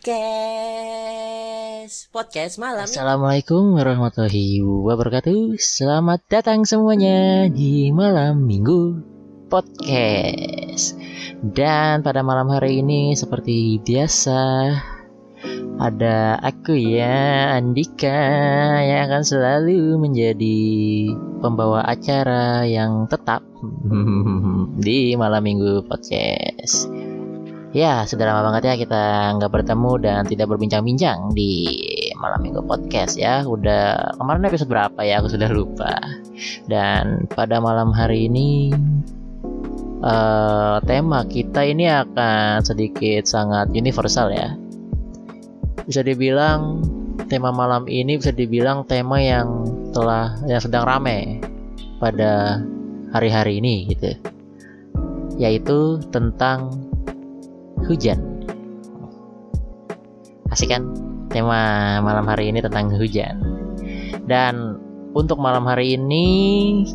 podcast. Podcast malam Assalamualaikum warahmatullahi wabarakatuh. Selamat datang semuanya di malam minggu podcast. Dan pada malam hari ini seperti biasa Ada aku ya Andika Yang akan selalu menjadi pembawa acara yang tetap Di malam minggu podcast Ya, sudah lama banget ya kita nggak bertemu dan tidak berbincang-bincang di malam minggu podcast ya. Udah kemarin episode berapa ya? Aku sudah lupa. Dan pada malam hari ini uh, tema kita ini akan sedikit sangat universal ya. Bisa dibilang tema malam ini bisa dibilang tema yang telah yang sedang rame pada hari-hari ini gitu. Yaitu tentang hujan. Asik kan? Tema malam hari ini tentang hujan. Dan untuk malam hari ini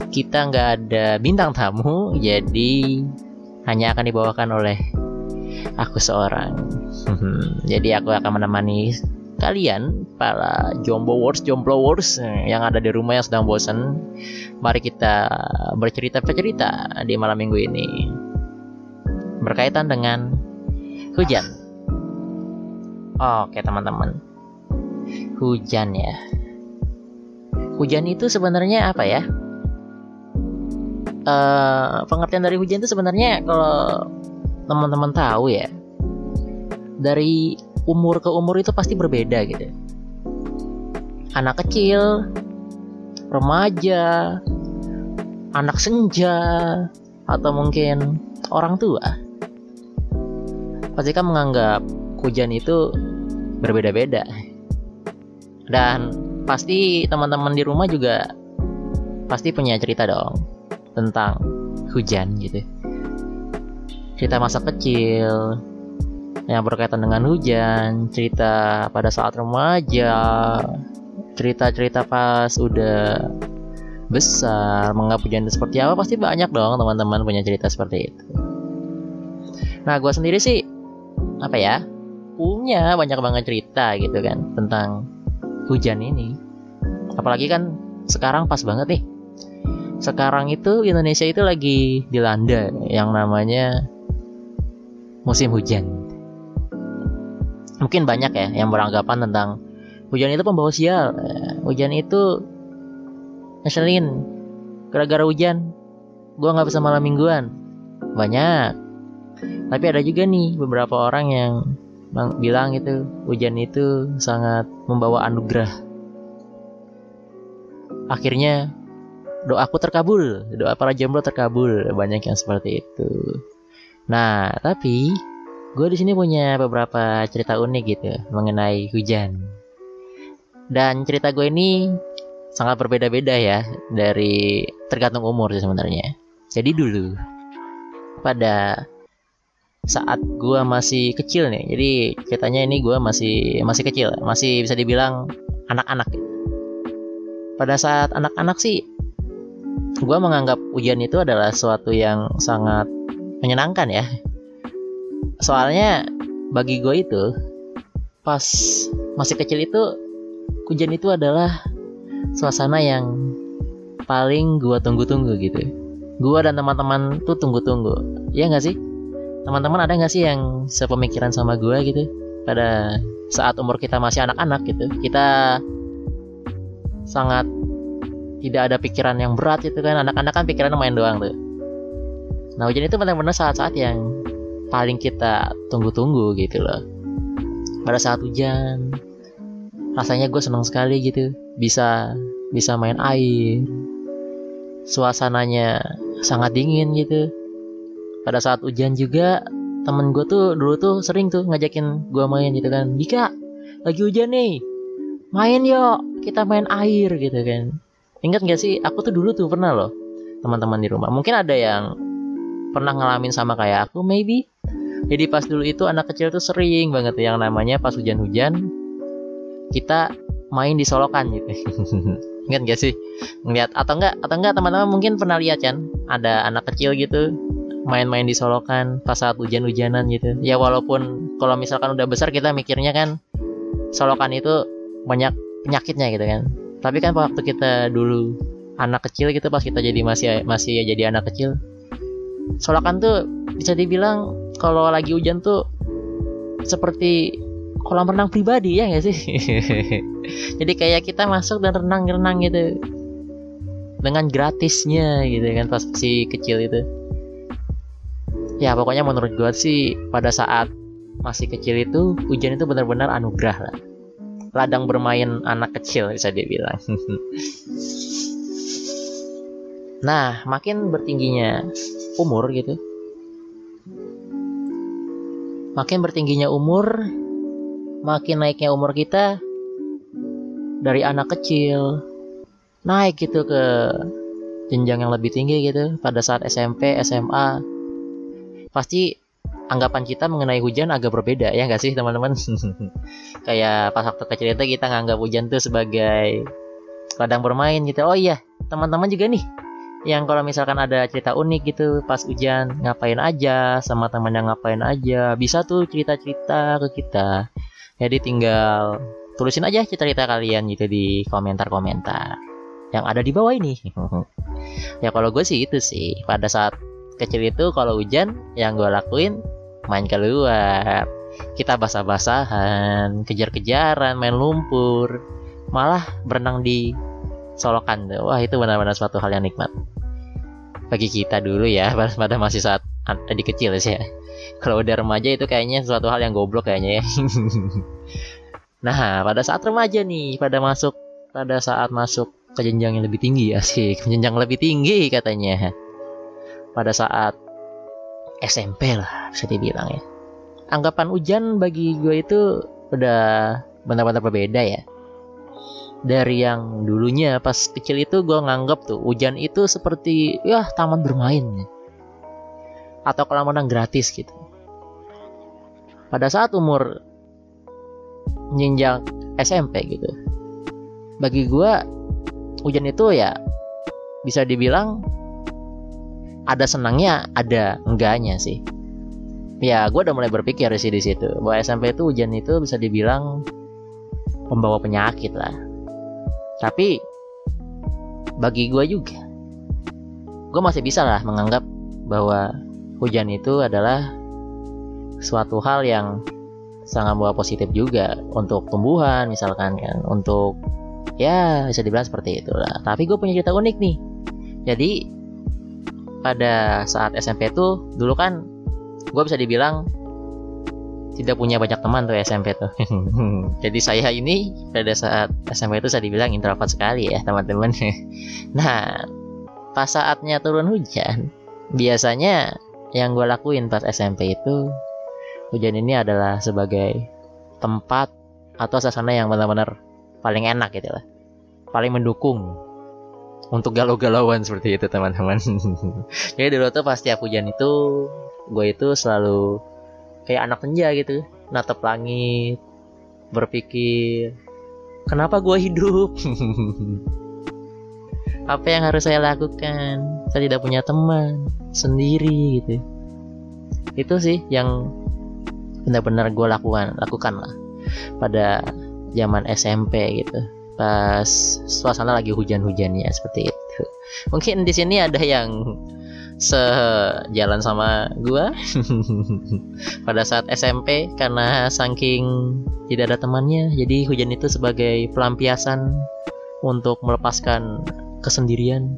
kita nggak ada bintang tamu, jadi hanya akan dibawakan oleh aku seorang. jadi aku akan menemani kalian para jomblo wars, jomblo wars yang ada di rumah yang sedang bosan. Mari kita bercerita bercerita di malam minggu ini berkaitan dengan Hujan. Oke teman-teman. Hujan ya. Hujan itu sebenarnya apa ya? Uh, pengertian dari hujan itu sebenarnya kalau teman-teman tahu ya, dari umur ke umur itu pasti berbeda gitu. Anak kecil, remaja, anak senja, atau mungkin orang tua pasti kan menganggap hujan itu berbeda-beda. Dan pasti teman-teman di rumah juga pasti punya cerita dong tentang hujan gitu. Cerita masa kecil yang berkaitan dengan hujan cerita pada saat remaja cerita-cerita pas udah besar menganggap hujan itu seperti apa pasti banyak dong teman-teman punya cerita seperti itu. Nah gue sendiri sih apa ya punya banyak banget cerita gitu kan tentang hujan ini. Apalagi kan sekarang pas banget nih. Sekarang itu Indonesia itu lagi dilanda yang namanya musim hujan. Mungkin banyak ya yang beranggapan tentang hujan itu pembawa sial. Hujan itu ngeselin. Gara-gara hujan gue nggak bisa malam mingguan. Banyak tapi ada juga nih beberapa orang yang bilang itu hujan itu sangat membawa anugerah. Akhirnya doaku terkabul doa para jomblo terkabul banyak yang seperti itu. Nah tapi gue di sini punya beberapa cerita unik gitu mengenai hujan. Dan cerita gue ini sangat berbeda-beda ya dari tergantung umur sih sebenarnya. Jadi dulu pada saat gue masih kecil nih. Jadi ceritanya ini gue masih masih kecil masih bisa dibilang anak-anak. Pada saat anak-anak sih gue menganggap hujan itu adalah suatu yang sangat menyenangkan ya. Soalnya bagi gue itu pas masih kecil itu hujan itu adalah suasana yang paling gue tunggu-tunggu gitu. Gue dan teman-teman tuh tunggu-tunggu. Ya nggak sih teman-teman ada nggak sih yang sepemikiran sama gue gitu? Pada saat umur kita masih anak-anak gitu kita sangat tidak ada pikiran yang berat gitu kan. Anak-anak kan pikiran main doang tuh. Nah hujan itu benar-benar saat-saat yang paling kita tunggu-tunggu gitu loh. Pada saat hujan rasanya gue senang sekali gitu. Bisa bisa main air. Suasananya sangat dingin gitu pada saat hujan juga temen gue tuh dulu tuh sering tuh ngajakin gue main gitu kan. Dika lagi hujan nih. Main yuk kita main air gitu kan. Ingat gak sih aku tuh dulu tuh pernah loh teman-teman di rumah. Mungkin ada yang pernah ngalamin sama kayak aku maybe. Jadi pas dulu itu anak kecil tuh sering banget yang namanya pas hujan-hujan kita main di solokan gitu. Ingat gak sih? Ngeliat atau enggak atau enggak teman-teman mungkin pernah lihat kan ada anak kecil gitu main-main di Solokan pas saat hujan-hujanan gitu. Ya walaupun kalau misalkan udah besar kita mikirnya kan Solokan itu banyak penyakitnya gitu kan. Tapi kan waktu kita dulu anak kecil gitu pas kita jadi masih masih jadi anak kecil Solokan tuh bisa dibilang kalau lagi hujan tuh seperti kolam renang pribadi ya nggak sih? Jadi kayak kita masuk dan renang-renang gitu dengan gratisnya gitu kan pas si kecil itu ya pokoknya menurut gue sih pada saat masih kecil itu hujan itu benar-benar anugerah lah. Ladang bermain anak kecil bisa dibilang. Nah makin bertingginya umur gitu makin bertingginya umur makin naiknya umur kita dari anak kecil naik gitu ke jenjang yang lebih tinggi gitu. Pada saat SMP, SMA pasti anggapan kita mengenai hujan agak berbeda ya nggak sih teman-teman? Kayak pas waktu kecil itu kita nganggap hujan tuh sebagai ladang bermain gitu. Oh iya teman-teman juga nih yang kalau misalkan ada cerita unik gitu pas hujan ngapain aja sama temannya ngapain aja bisa tuh cerita-cerita ke kita. Jadi tinggal tulisin aja cerita kalian gitu di komentar-komentar yang ada di bawah ini. ya kalau gue sih itu sih pada saat kecil itu kalau hujan yang gue lakuin main keluar kita basah-basahan kejar-kejaran main lumpur. Malah berenang di solokan. Wah itu benar-benar suatu hal yang nikmat. Bagi kita dulu ya pada masih saat tadi kecil sih ya. Kalau udah remaja itu kayaknya sesuatu hal yang goblok kayaknya ya. Nah pada saat remaja nih pada masuk pada saat masuk ke jenjang yang lebih tinggi sih jenjang lebih tinggi katanya pada saat SMP lah bisa dibilang ya. Anggapan hujan bagi gue itu udah benar-benar berbeda ya. Dari yang dulunya pas kecil itu gue nganggap tuh hujan itu seperti ya taman bermain. Atau kolam renang gratis gitu. Pada saat umur jenjang SMP gitu bagi gue hujan itu ya bisa dibilang ada senangnya ada enggaknya sih. Ya gue udah mulai berpikir sih di situ. Bahwa SMP itu hujan itu bisa dibilang pembawa penyakit lah. Tapi bagi gue juga gue masih bisa lah menganggap bahwa hujan itu adalah suatu hal yang sangat bawa positif juga untuk tumbuhan misalkan kan untuk ya bisa dibilang seperti itulah. Tapi gue punya cerita unik nih. Jadi pada saat SMP tuh dulu kan gue bisa dibilang tidak punya banyak teman tuh SMP tuh. Jadi saya ini pada saat SMP itu saya dibilang introvert sekali ya teman-teman. Nah pas saatnya turun hujan biasanya yang gue lakuin pas SMP itu hujan ini adalah sebagai tempat atau suasana yang benar-benar paling enak gitu lah. Paling mendukung untuk galau-galauan seperti itu teman-teman. Jadi dulu tuh pas tiap hujan itu gue itu selalu kayak anak senja gitu natap langit berpikir kenapa gue hidup? Apa yang harus saya lakukan? Saya tidak punya teman sendiri gitu. Itu sih yang benar-benar gue lakukan lakukan lah pada zaman SMP gitu pas suasana lagi hujan-hujannya seperti itu. Mungkin di sini ada yang sejalan sama gue pada saat SMP karena saking tidak ada temannya jadi hujan itu sebagai pelampiasan untuk melepaskan kesendirian.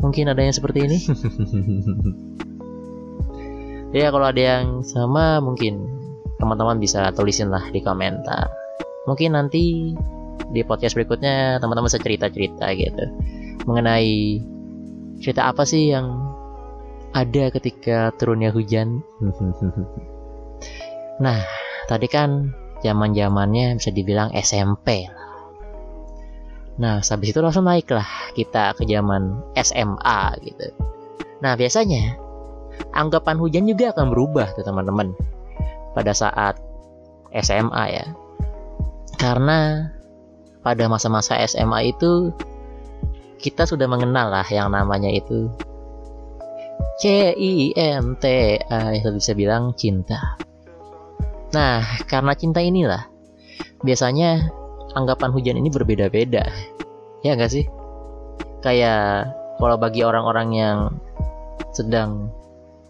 Mungkin ada yang seperti ini? Ya kalau ada yang sama mungkin teman-teman bisa tulisin lah di komentar. Mungkin nanti di podcast berikutnya teman-teman bisa cerita-cerita gitu. Mengenai cerita apa sih yang ada ketika turunnya hujan? Nah tadi kan zaman zamannya bisa dibilang SMP lah. Nah habis itu langsung naik lah kita ke zaman SMA gitu. Nah biasanya anggapan hujan juga akan berubah tuh teman-teman pada saat SMA ya. Karena pada masa-masa SMA itu kita sudah mengenal lah yang namanya itu C I N T A yang bisa bilang cinta. Nah, karena cinta inilah biasanya anggapan hujan ini berbeda-beda. Ya enggak sih? Kayak kalau bagi orang-orang yang sedang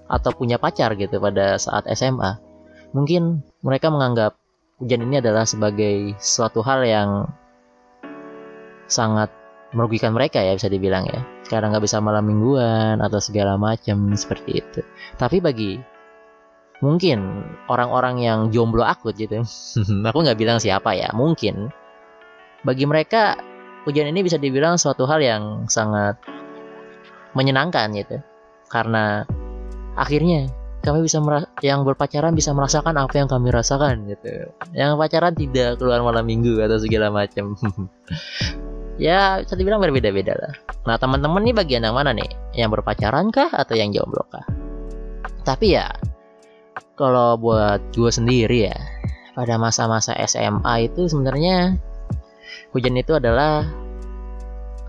atau punya pacar gitu pada saat SMA, mungkin mereka menganggap hujan ini adalah sebagai suatu hal yang sangat merugikan mereka ya bisa dibilang ya. Karena nggak bisa malam mingguan atau segala macam seperti itu. Tapi bagi mungkin orang-orang yang jomblo akut gitu aku nggak bilang siapa ya mungkin bagi mereka hujan ini bisa dibilang suatu hal yang sangat menyenangkan gitu. Karena akhirnya kami bisa yang berpacaran bisa merasakan apa yang kami rasakan gitu. Yang pacaran tidak keluar malam minggu atau segala macam ya bisa dibilang berbeda-beda lah. Nah teman-teman nih bagian yang mana nih? Yang berpacaran kah atau yang jomblo kah? Tapi ya kalau buat gue sendiri ya pada masa-masa SMA itu sebenarnya hujan itu adalah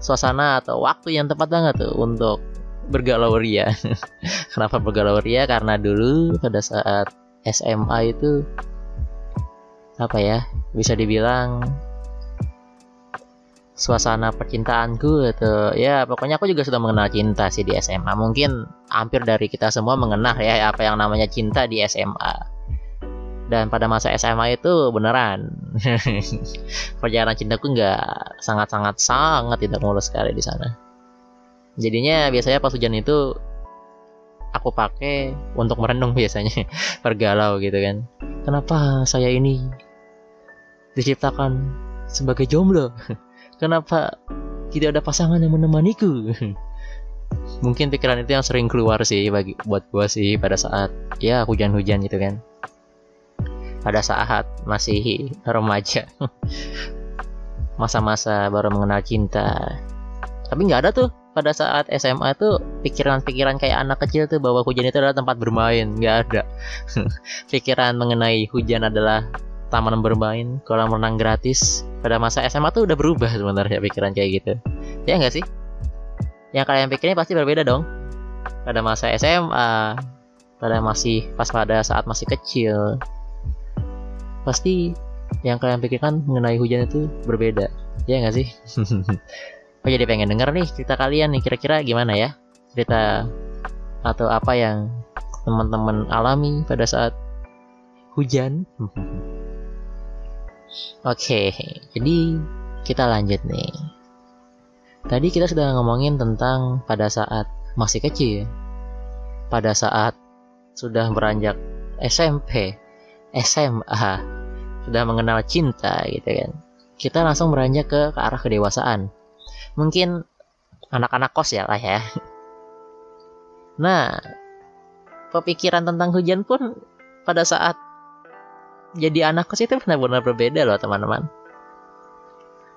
suasana atau waktu yang tepat banget tuh untuk bergalau ria. Kenapa bergalau ria? Karena dulu pada saat SMA itu apa ya bisa dibilang suasana percintaanku atau ya pokoknya aku juga sudah mengenal cinta sih di SMA mungkin hampir dari kita semua mengenal ya apa yang namanya cinta di SMA dan pada masa SMA itu beneran. Perjalanan cintaku nggak sangat sangat tidak mulus sekali di sana. Jadinya biasanya pas hujan itu aku pakai untuk merenung biasanya bergalau gitu kan. Kenapa saya ini diciptakan sebagai jomblo Kenapa tidak ada pasangan yang menemaniku? Mungkin pikiran itu yang sering keluar sih bagi buat gua sih pada saat ya hujan-hujan gitu kan. Pada saat masih remaja. Masa-masa baru mengenal cinta. Tapi nggak ada tuh pada saat SMA tuh pikiran-pikiran kayak anak kecil tuh bahwa hujan itu adalah tempat bermain nggak ada pikiran mengenai hujan adalah taman bermain kolam renang gratis pada masa SMA tuh udah berubah sebenarnya pikiran kayak gitu. Ya nggak sih? Yang kalian pikirin pasti berbeda dong. Pada masa SMA pada masih pas pada saat masih kecil pasti yang kalian pikirkan mengenai hujan itu berbeda. Ya nggak sih? Oh jadi pengen denger nih cerita kalian nih kira-kira gimana ya? Cerita atau apa yang teman-teman alami pada saat hujan Oke, jadi kita lanjut nih. Tadi kita sudah ngomongin tentang pada saat masih kecil, pada saat sudah beranjak SMP, SMA, sudah mengenal cinta gitu kan. Kita langsung beranjak ke, ke arah kedewasaan. Mungkin anak-anak kos ya lah ya. Nah, pemikiran tentang hujan pun pada saat jadi anak kos itu benar-benar berbeda loh teman-teman.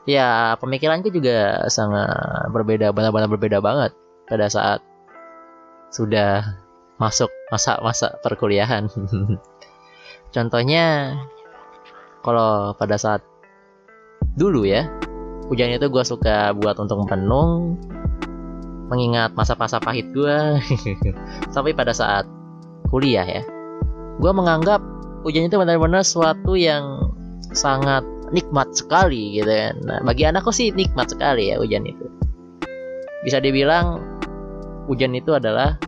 Ya pemikiranku juga sangat berbeda benar-benar berbeda banget pada saat sudah masuk masa-masa perkuliahan. Contohnya kalau pada saat dulu ya hujan itu gue suka buat untuk merenung mengingat masa-masa pahit gue sampai pada saat kuliah ya gue menganggap hujan itu benar-benar suatu yang sangat nikmat sekali gitu kan. Nah, bagi anakku sih nikmat sekali ya hujan itu. Bisa dibilang hujan itu adalah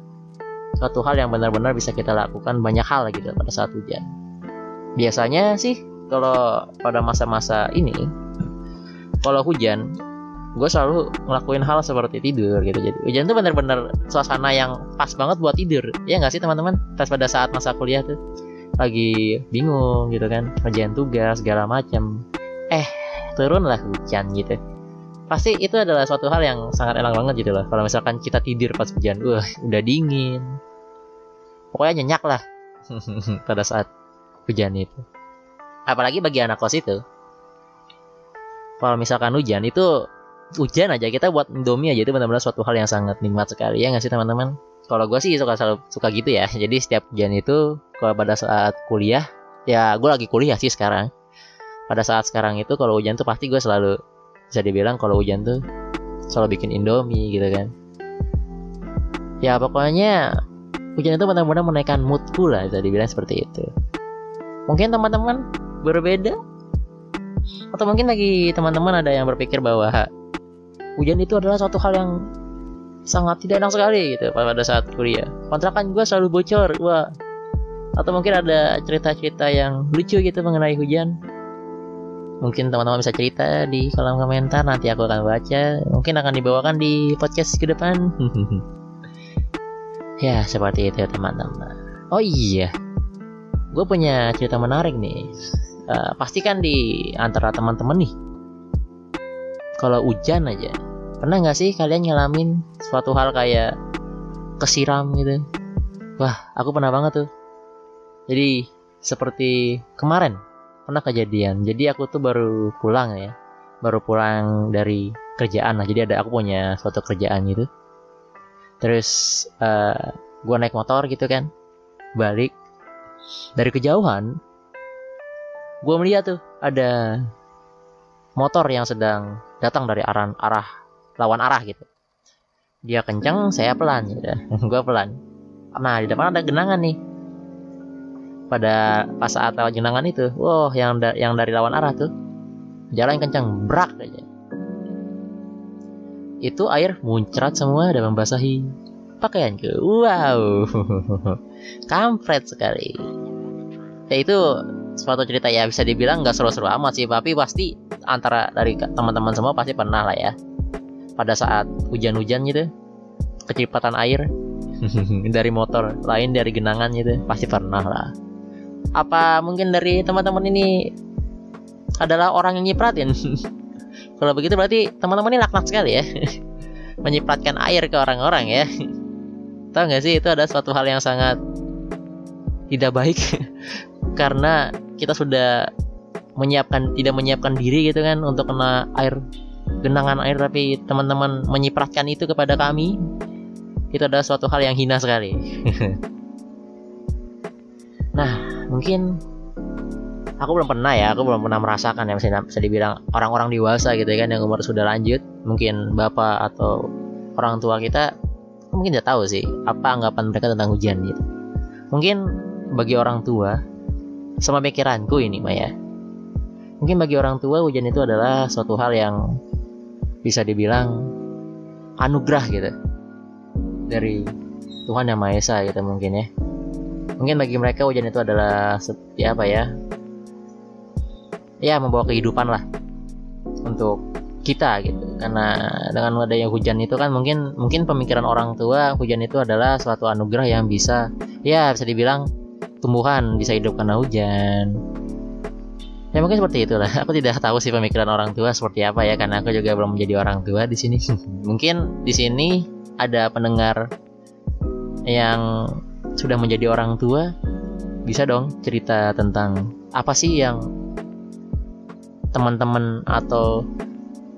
suatu hal yang benar-benar bisa kita lakukan banyak hal gitu pada saat hujan. Biasanya sih kalau pada masa-masa ini kalau hujan gue selalu ngelakuin hal seperti tidur gitu jadi hujan tuh benar-benar suasana yang pas banget buat tidur ya nggak sih teman-teman pas pada saat masa kuliah tuh lagi bingung gitu kan kerjaan tugas segala macam eh turunlah hujan gitu. Pasti itu adalah suatu hal yang sangat enak banget gitu loh kalau misalkan kita tidur pas hujan. Wah udah dingin. Pokoknya nyenyak lah pada saat hujan itu. Apalagi bagi anak kos itu. Kalau misalkan hujan itu hujan aja. Kita buat indomie aja itu benar-benar suatu hal yang sangat nikmat sekali. Ya nggak sih teman-teman kalau gue sih suka suka gitu ya. Jadi setiap hujan itu kalau pada saat kuliah ya gue lagi kuliah sih sekarang. Pada saat sekarang itu kalau hujan tuh pasti gue selalu bisa dibilang kalau hujan tuh selalu bikin indomie gitu kan. Ya pokoknya hujan itu benar-benar menaikkan moodku lah bisa dibilang seperti itu. Mungkin teman-teman berbeda? Atau mungkin lagi teman-teman ada yang berpikir bahwa hujan itu adalah suatu hal yang sangat tidak enak sekali gitu pada saat kuliah. Kontrakan gue selalu bocor wah atau mungkin ada cerita-cerita yang lucu gitu mengenai hujan. Mungkin teman-teman bisa cerita di kolom komentar nanti aku akan baca. Mungkin akan dibawakan di podcast ke depan. Ya seperti itu teman-teman. Oh iya gue punya cerita menarik nih. Uh, pastikan di antara teman-teman nih. Kalau hujan aja pernah nggak sih kalian ngalamin suatu hal kayak kesiram gitu? Wah aku pernah banget tuh. Jadi seperti kemarin pernah kejadian. Jadi aku tuh baru pulang ya. Baru pulang dari kerjaan. Lah jadi ada aku punya suatu kerjaan gitu. Terus uh, eh, gue naik motor gitu kan. Balik. Dari kejauhan gue melihat tuh ada motor yang sedang datang dari arah arah lawan arah gitu. Dia kencang saya pelan gitu gue pelan. Nah di depan ada genangan nih. Pada pas saat lewat genangan itu wow yang da yang dari lawan arah tuh jalan kencang brak aja. Itu air muncrat semua dan membasahi pakaianku. Wow, kampret sekali. Ya itu suatu cerita ya bisa dibilang nggak seru-seru amat sih, tapi pasti antara dari teman-teman semua pasti pernah lah ya. Pada saat hujan-hujan gitu, kecepatan air dari motor, lain dari genangan gitu, pasti pernah lah. Apa mungkin dari teman-teman ini adalah orang yang nyipratin? Kalau begitu berarti teman-teman ini laknat sekali ya. Menyipratkan air ke orang-orang ya. Tahu nggak sih itu ada suatu hal yang sangat tidak baik karena kita sudah menyiapkan tidak menyiapkan diri gitu kan untuk kena air genangan air tapi teman-teman menyipratkan itu kepada kami itu adalah suatu hal yang hina sekali. nah, mungkin aku belum pernah ya, aku belum pernah merasakan ya bisa, bisa dibilang orang-orang dewasa gitu ya kan yang umur sudah lanjut, mungkin bapak atau orang tua kita mungkin tidak tahu sih apa anggapan mereka tentang hujan gitu. Mungkin bagi orang tua sama pikiranku ini Maya. Mungkin bagi orang tua hujan itu adalah suatu hal yang bisa dibilang anugerah gitu dari Tuhan yang Maha Esa gitu mungkin ya. Mungkin bagi mereka hujan itu adalah ya apa ya? Ya membawa kehidupan lah untuk kita gitu karena dengan adanya hujan itu kan mungkin mungkin pemikiran orang tua hujan itu adalah suatu anugerah yang bisa ya bisa dibilang tumbuhan bisa hidup karena hujan ya mungkin seperti itulah. Aku tidak tahu sih pemikiran orang tua seperti apa ya karena aku juga belum menjadi orang tua di sini. Mungkin di sini ada pendengar yang sudah menjadi orang tua. Bisa dong cerita tentang apa sih yang teman-teman atau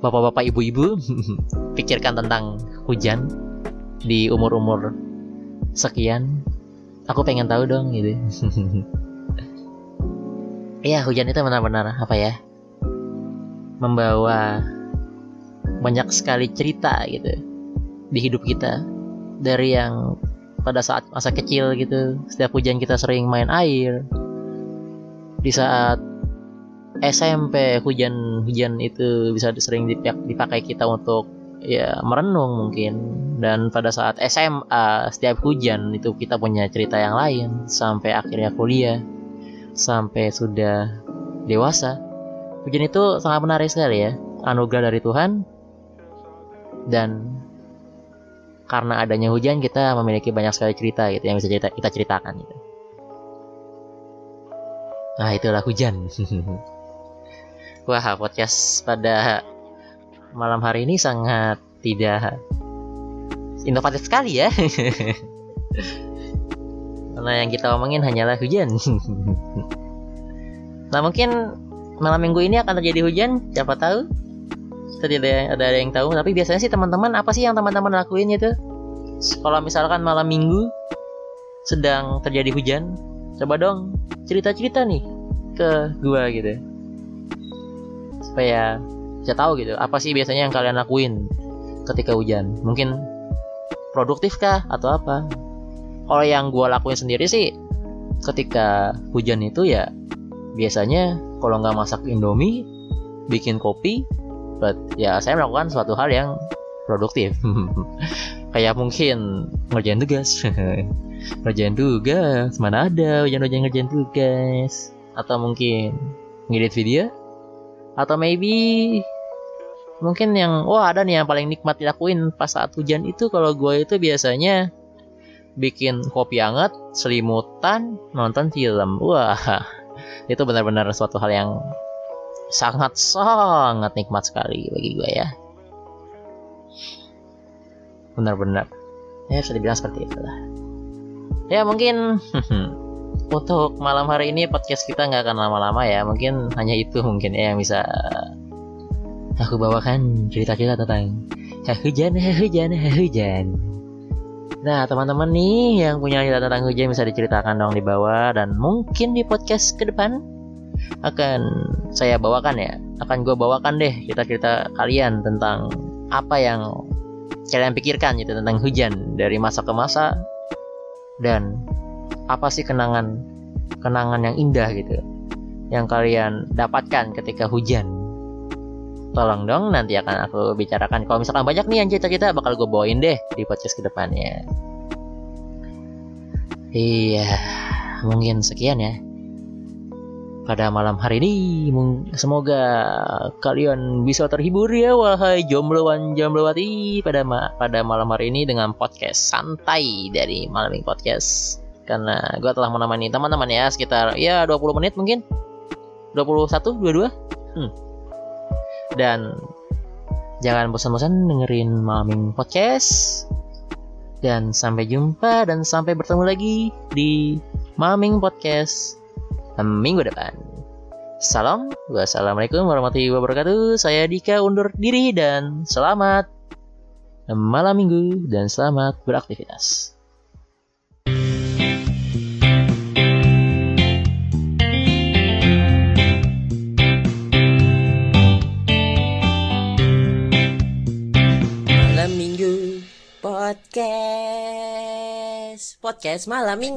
bapak-bapak ibu-ibu pikirkan tentang hujan di umur-umur sekian. Aku pengen tahu dong gitu Iya hujan itu benar-benar apa ya membawa banyak sekali cerita gitu di hidup kita. Dari yang pada saat masa kecil gitu setiap hujan kita sering main air. Di saat SMP hujan-hujan itu bisa sering dipakai kita untuk ya merenung mungkin. Dan pada saat SMA setiap hujan itu kita punya cerita yang lain sampai akhirnya kuliah sampai sudah dewasa hujan itu sangat menarik sekali ya anugerah dari Tuhan dan karena adanya hujan kita memiliki banyak sekali cerita gitu yang bisa cerita, kita ceritakan gitu. Nah itulah hujan. Wah, podcast pada malam hari ini sangat tidak inovatif sekali ya. Karena yang kita omongin hanyalah hujan. nah, mungkin malam minggu ini akan terjadi hujan, siapa tahu? Kita tidak ada, ada yang tahu, tapi biasanya sih teman-teman apa sih yang teman-teman lakuin itu? Kalau misalkan malam minggu sedang terjadi hujan, coba dong cerita-cerita nih ke gua gitu supaya bisa tahu gitu apa sih biasanya yang kalian lakuin ketika hujan mungkin produktif kah atau apa kalau yang gue lakuin sendiri sih ketika hujan itu ya biasanya kalau nggak masak indomie bikin kopi but ya saya melakukan suatu hal yang produktif. Kayak mungkin ngerjain tugas. Ngerjain tugas mana ada hujan-hujan ngerjain tugas. Atau mungkin ngedit video. Atau maybe mungkin yang wah ada nih yang paling nikmat dilakuin pas saat hujan itu. Kalau gue itu biasanya bikin kopi hangat selimutan nonton film. Wah itu benar-benar suatu hal yang sangat sangat nikmat sekali bagi gue ya. Benar-benar. Ya bisa dibilang seperti itulah. Ya mungkin untuk malam hari ini podcast kita nggak akan lama-lama ya. Mungkin hanya itu mungkin ya yang bisa aku bawakan cerita-cerita tentang hujan, hujan, hujan. Nah, teman-teman nih yang punya cerita tentang hujan bisa diceritakan dong di bawah dan mungkin di podcast ke depan akan saya bawakan ya. Akan gue bawakan deh cerita-cerita kalian tentang apa yang kalian pikirkan gitu tentang hujan dari masa ke masa dan apa sih kenangan kenangan yang indah gitu yang kalian dapatkan ketika hujan tolong dong nanti akan aku bicarakan. Kalau misalkan banyak nih yang cerita-cerita bakal gue bawain deh di podcast ke depannya iya mungkin sekian ya. Pada malam hari ini semoga kalian bisa terhibur ya wahai jombloan jomblowati pada ma pada malam hari ini dengan podcast santai dari malam podcast. Karena gue telah menemani teman-teman ya sekitar ya 20 menit mungkin. 21 22 hmm dan jangan bosan-bosan dengerin Maming Podcast. Dan sampai jumpa dan sampai bertemu lagi di Maming Podcast minggu depan. Salam, wassalamualaikum warahmatullahi wabarakatuh. Saya Dika undur diri dan selamat malam minggu dan selamat beraktivitas. Podcast. Podcast malam minggu